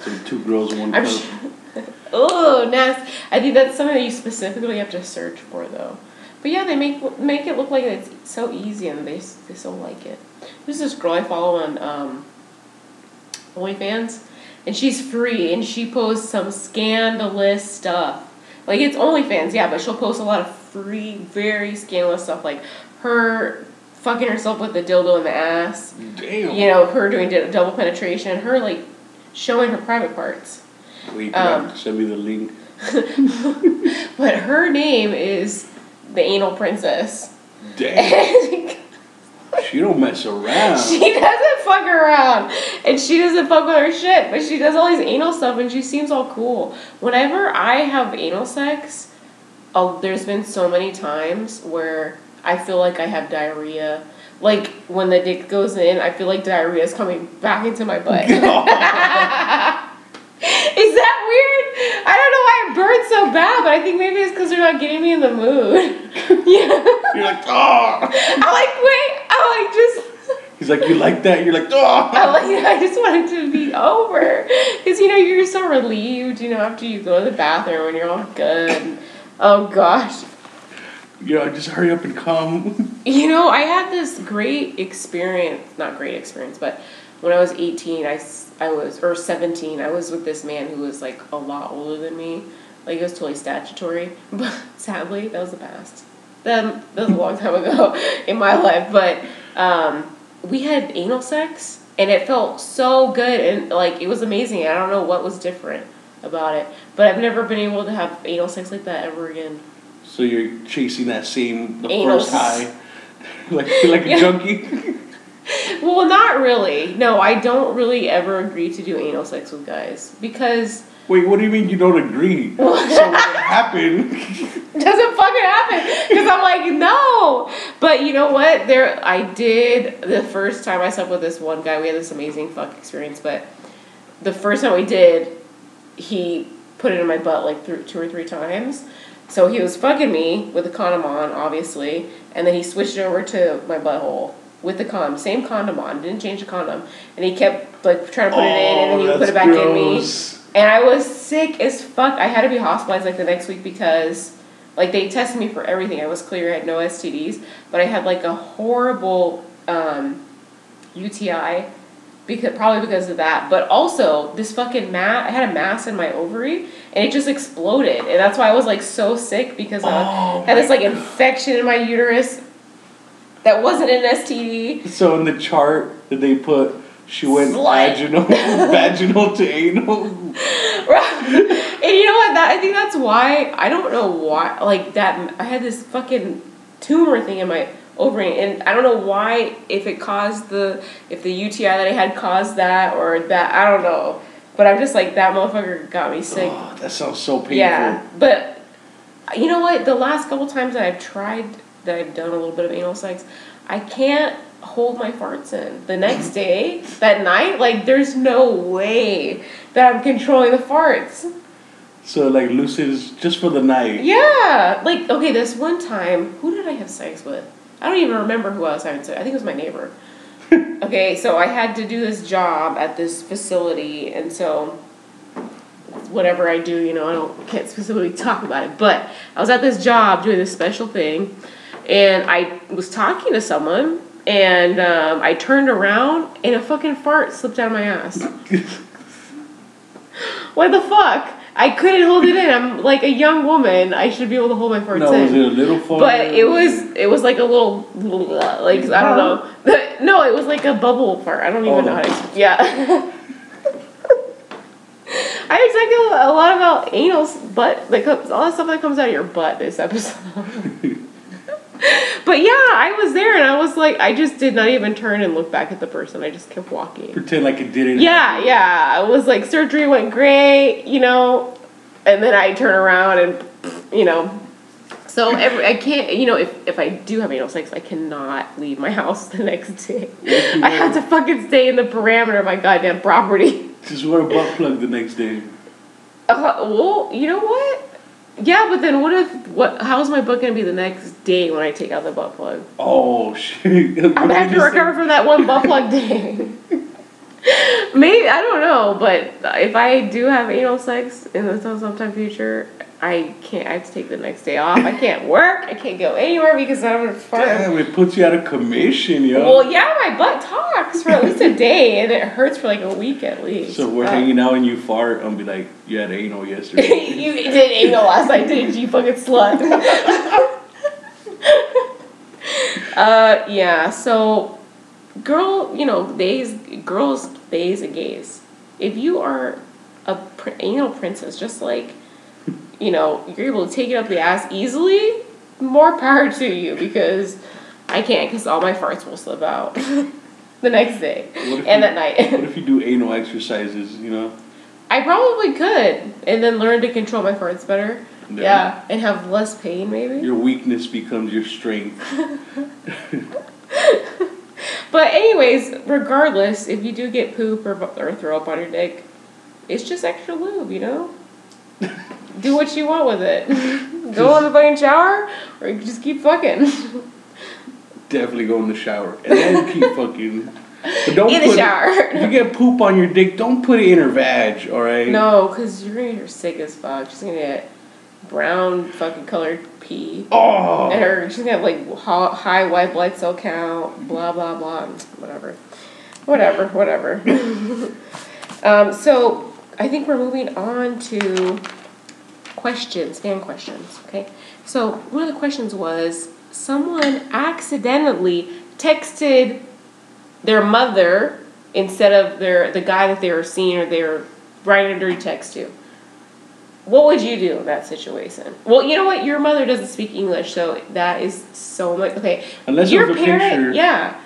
Some two girls, one cup. sure. oh, nasty. I think that's something that you specifically have to search for though. But yeah, they make make it look like it's so easy, and they they so like it. There's this girl I follow on um, OnlyFans, and she's free, and she posts some scandalous stuff. Like it's OnlyFans, yeah, but she'll post a lot of free, very scandalous stuff, like her fucking herself with the dildo in the ass, Damn. you know, her doing double penetration, her like showing her private parts. Wait, um, send me the link. But her name is the Anal Princess. Damn. she don't mess around. She doesn't fuck around. And she doesn't fuck with her shit. But she does all these anal stuff and she seems all cool. Whenever I have anal sex, oh, there's been so many times where I feel like I have diarrhea. Like when the dick goes in, I feel like diarrhea is coming back into my butt. Is that weird? I don't know why it burns so bad, but I think maybe it's because they're not getting me in the mood. yeah. You're like, oh. I'm like, wait, I'm like, just, He's like, you like that? You're like, oh. like, I just want it to be over. Because, you know, you're so relieved, you know, after you go to the bathroom and you're all good. Oh, gosh. You know, just hurry up and come. You know, I had this great experience, not great experience, but when I was 18, I, I was, or 17, I was with this man who was like a lot older than me. Like it was totally statutory. But sadly, that was the past. Then that was a long time ago in my life. But um, we had anal sex, and it felt so good, and like it was amazing. I don't know what was different about it, but I've never been able to have anal sex like that ever again. So you're chasing that same the Anal first high, like like a junkie. Well, not really. No, I don't really ever agree to do anal sex with guys because Wait, what do you mean you don't agree? so when it happened, it doesn't fucking happen because I'm like no. But you know what? There, I did the first time I slept with this one guy. We had this amazing fuck experience, but the first time we did, he put it in my butt like th- two or three times. So he was fucking me with a condom on, obviously, and then he switched it over to my butthole with the condom, same condom on, didn't change the condom, and he kept like trying to put it in, and then he would put it back in me. And I was sick as fuck. I had to be hospitalized like the next week because like they tested me for everything. I was clear, I had no STDs, but I had like a horrible um, UTI because probably because of that. But also this fucking mass I had a mass in my ovary and it just exploded. And that's why I was like so sick because I Oh had this like infection in my uterus that wasn't an STD. So in the chart that they put, she went Slut. vaginal, vaginal to anal. and you know what? That I think that's why I don't know why like that. I had this fucking tumor thing in my ovary, and I don't know why if it caused the if the UTI that I had caused that or that I don't know. But I'm just like that motherfucker got me sick. Oh, that sounds so painful. yeah, but you know what? The last couple times that I've tried that I've done a little bit of anal sex, I can't hold my farts in. The next day, that night, like there's no way that I'm controlling the farts. So like lucid is just for the night. Yeah, like okay, this one time, who did I have sex with? I don't even remember who I was having sex. I think it was my neighbor. okay, so I had to do this job at this facility, and so whatever I do, you know, I don't can't specifically talk about it. But I was at this job doing this special thing, and I was talking to someone, and um, I turned around, and a fucking fart slipped out of my ass. what the fuck? I couldn't hold it in. I'm like a young woman. I should be able to hold my farts No, in. was it a little fart? But it was it was like a little like I don't know. No, it was like a bubble fart. I don't even Oh. know how to. Yeah. I talked a lot about anal butt, like all that stuff that comes out of your butt this episode. but yeah, I was there and I was like, I just did not even turn and look back at the person. I just kept walking. Pretend like it didn't. Yeah, yeah. I was like, surgery went great, you know, and then I turn around and, you know, so every, I can't, you know, if, if I do have anal sex, I cannot leave my house the next day. I have to fucking stay in the parameter of my goddamn property. Just wear a butt plug the next day. Uh, well, you know what? Yeah, but then what if what? How's my butt gonna be the next day when I take out the butt plug? Oh shit! I'm gonna have to recover from that one butt plug day. Maybe I don't know, but if I do have anal sex in the sometime future, I can't. I have to take the next day off. I can't work. I can't go anywhere because I'm gonna fart. Damn, it puts you out of commission, yo. Well, yeah, my butt talks for at least a day, and it hurts for like a week at least. so we're Uh, hanging out and you fart, I'm be like, you had anal yesterday. you did anal last night, didn't you, fucking slut? uh, yeah. So, girl, you know, days, girls, days, and gays. If you are a pr- anal princess, just like, you know, you're able to take it up the ass easily. More power to you because I can't because all my farts will slip out the next day and you- at night. what if you do anal exercises? You know. I probably could, and then learn to control my farts better. Yeah. Yeah, and have less pain maybe. Your weakness becomes your strength. But anyways, regardless, if you do get poop or, or throw up on your dick, it's just extra lube, you know. Do what you want with it. Go in the fucking shower, or just keep fucking Definitely go in the shower and then keep fucking. But don't in put the It, shower. if you get poop on your dick, don't put it in her vag. All right. no, because you're gonna get her sick as fuck. She's gonna get brown fucking colored pee. Oh. And her, she's gonna have like high white blood cell count, blah blah blah, whatever, whatever, whatever. um, so I think we're moving on to questions, fan questions. Okay, so one of the questions was someone accidentally texted their mother instead of their the guy that they were seeing or they were writing a dirty text to. What would you do in that situation? Well, you know what? Your mother doesn't speak English, so that is so much. Okay, Unless your parent, picture. yeah.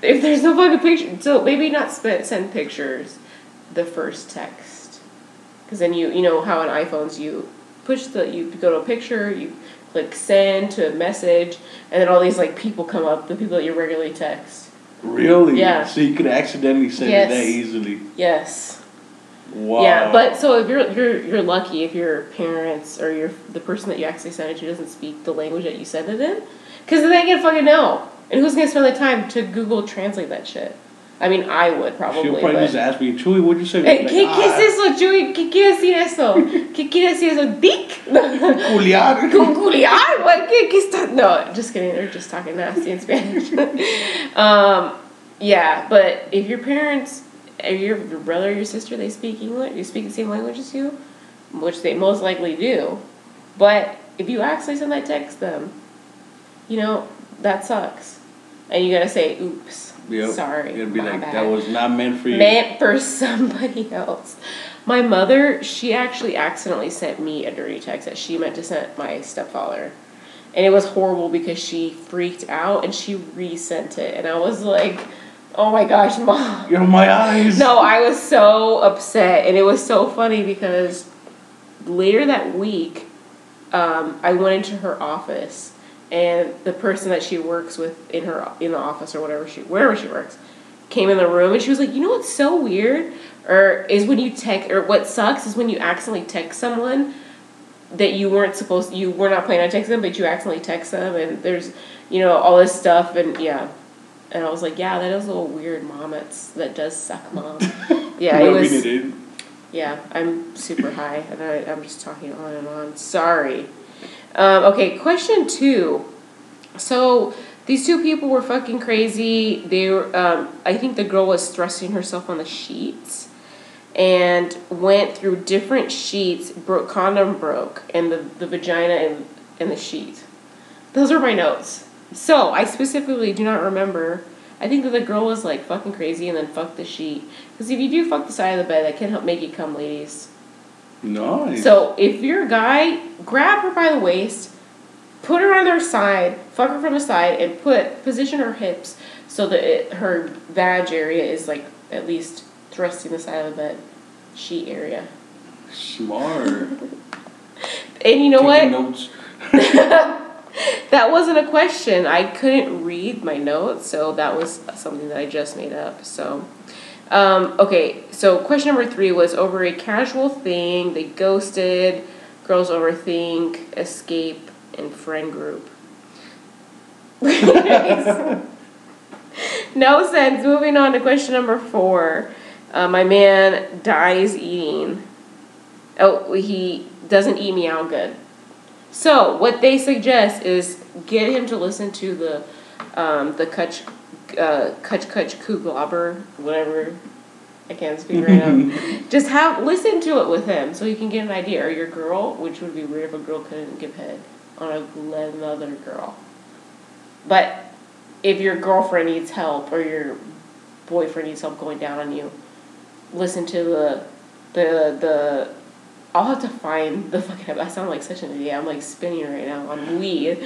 If there's no fucking picture, so maybe not send pictures. The first text, because then you you know how on iPhones you push the you go to a picture you click send to a message and then all these like people come up the people that you regularly text. Really? Yeah. So you could accidentally send Yes. it that easily. Yes. Wow. Yeah, but so if you're you're you're lucky if your parents or your the person that you actually send it to doesn't speak the language that you send it in, because then they can fucking know. And who's gonna spend the time to Google translate that shit? I mean, I would probably. She'll probably but- just ask me, Chewy, what'd you say? Eh, Like, ¿Qué, ¿Qué "Ah, es eso, Chuy? ¿Qué quiere decir eso? ¿Qué quiere decir eso? ¿Dick? Culiar. Culiar? What? ¿Qué, qué está? No, just kidding. They're just talking nasty in Spanish. um, yeah, but if your parents, if your, your brother or your sister, they speak English, you speak the same language as you, which they most likely do. But if you actually send that text them, you know, that sucks. And you gotta say, oops. Yep. Sorry. It'd be my like, bad that was not meant for you. meant for somebody else. My mother, she actually accidentally sent me a dirty text that she meant to send my stepfather. And it was horrible because she freaked out and she resent it. And I was like, oh my gosh, mom. You're my eyes. No, I was so upset. And it was so funny because later that week, um, I went into her office and the person that she works with in her in the office or whatever she wherever she works came in the room and she was like, "You know what's so weird? Or is when you text or what sucks is when you accidentally text someone that you weren't supposed you were not planning on texting them, but you accidentally text them and there's you know all this stuff and yeah." And I was like, "Yeah, that is a little weird, mom. That's that does suck, mom." Yeah, it was. Yeah, I'm super high, and I, I'm just talking on and on. Sorry. Um, okay, question two. So these two people were fucking crazy. They were. Um, I think the girl was thrusting herself on the sheets, and went through different sheets. Broke condom broke, and the the vagina and and the sheet. Those are my notes. So I specifically do not remember. I think that the girl was like fucking crazy and then fucked the sheet. Because if you do fuck the side of the bed, that can help make you come, ladies. Nice. So if you're a guy, grab her by the waist, put her on her side, fuck her from the side, and put position her hips so that it, her vag area is like at least thrusting the side of the bed sheet area. Smart. And you know Taking what? That wasn't a question. I couldn't read my notes, so that was something that I just made up. So, um, okay, so question number three was over a casual thing, they ghosted, girls overthink, escape, and friend group. no sense. Moving on to question number four. Uh, my man dies eating. Oh, he doesn't eat me out good. So what they suggest is get him to listen to the um, the Kutch uh, Kutch Kutch Kuglobber, whatever. I can't speak right now. Just have listen to it with him so you can get an idea. Or your girl, which would be weird if a girl couldn't give head on a, another girl. But if your girlfriend needs help or your boyfriend needs help going down on you, listen to the the the I'll have to find the fucking I sound like such an idiot. I'm like spinning right now on weed.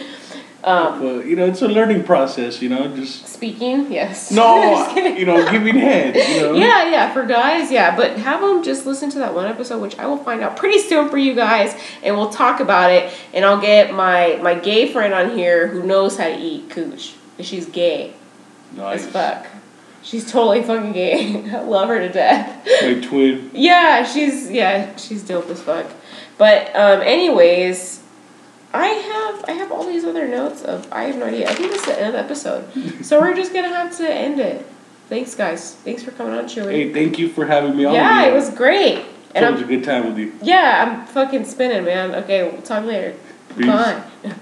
Um, Well, you know, it's a learning process, you know, just. speaking, yes. No, you know, giving head, you know. Yeah, yeah, for guys, yeah. But have them just listen to that one episode, which I will find out pretty soon for you guys, and we'll talk about it. And I'll get my my gay friend on here who knows how to eat cooch. She's gay Nice. as fuck. She's totally fucking gay. I love her to death. Like twin. Yeah, she's yeah, she's dope as fuck. But um, anyways, I have I have all these other notes of I have no idea. I think this is the end of the episode, so we're just gonna have to end it. Thanks, guys. Thanks for coming on, Chewy. Hey, thank you for having me on. yeah, it was great. And It was a good time with you. yeah, I'm fucking spinning, man. Okay, we'll talk later. Peace. Bye.